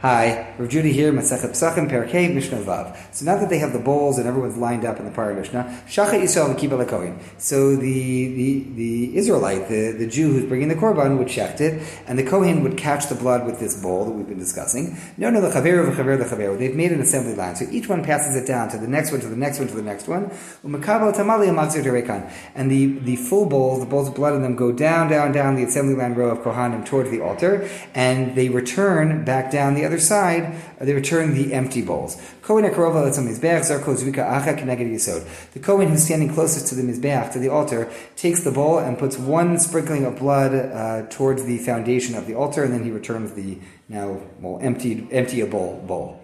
Hi, Rav Judy here, Masechet Pesachim, Perkei, Mishnah Vav. So now that they have the bowls and everyone's lined up in the prior Mishnah, Shacha Yisrael V'Kibbal Kohen. So the, the, the Israelite, the, the Jew who's bringing the Korban would shecht it, and the Kohen would catch the blood with this bowl that we've been discussing. No, no, the Chaver V'Chaver the Chaver. They've made an assembly line, so each one passes it down to the next one, to the next one, to the next one. And the, the full bowls, the bowls of blood in them, go down, down, down the assembly line row of Kohanim towards the altar, and they return back down the other side, uh, they return the empty bowls. The Kohen who's standing closest to the Mizbeach, to the altar, takes the bowl and puts one sprinkling of blood uh, towards the foundation of the altar, and then he returns the now well, emptied, emptyable bowl.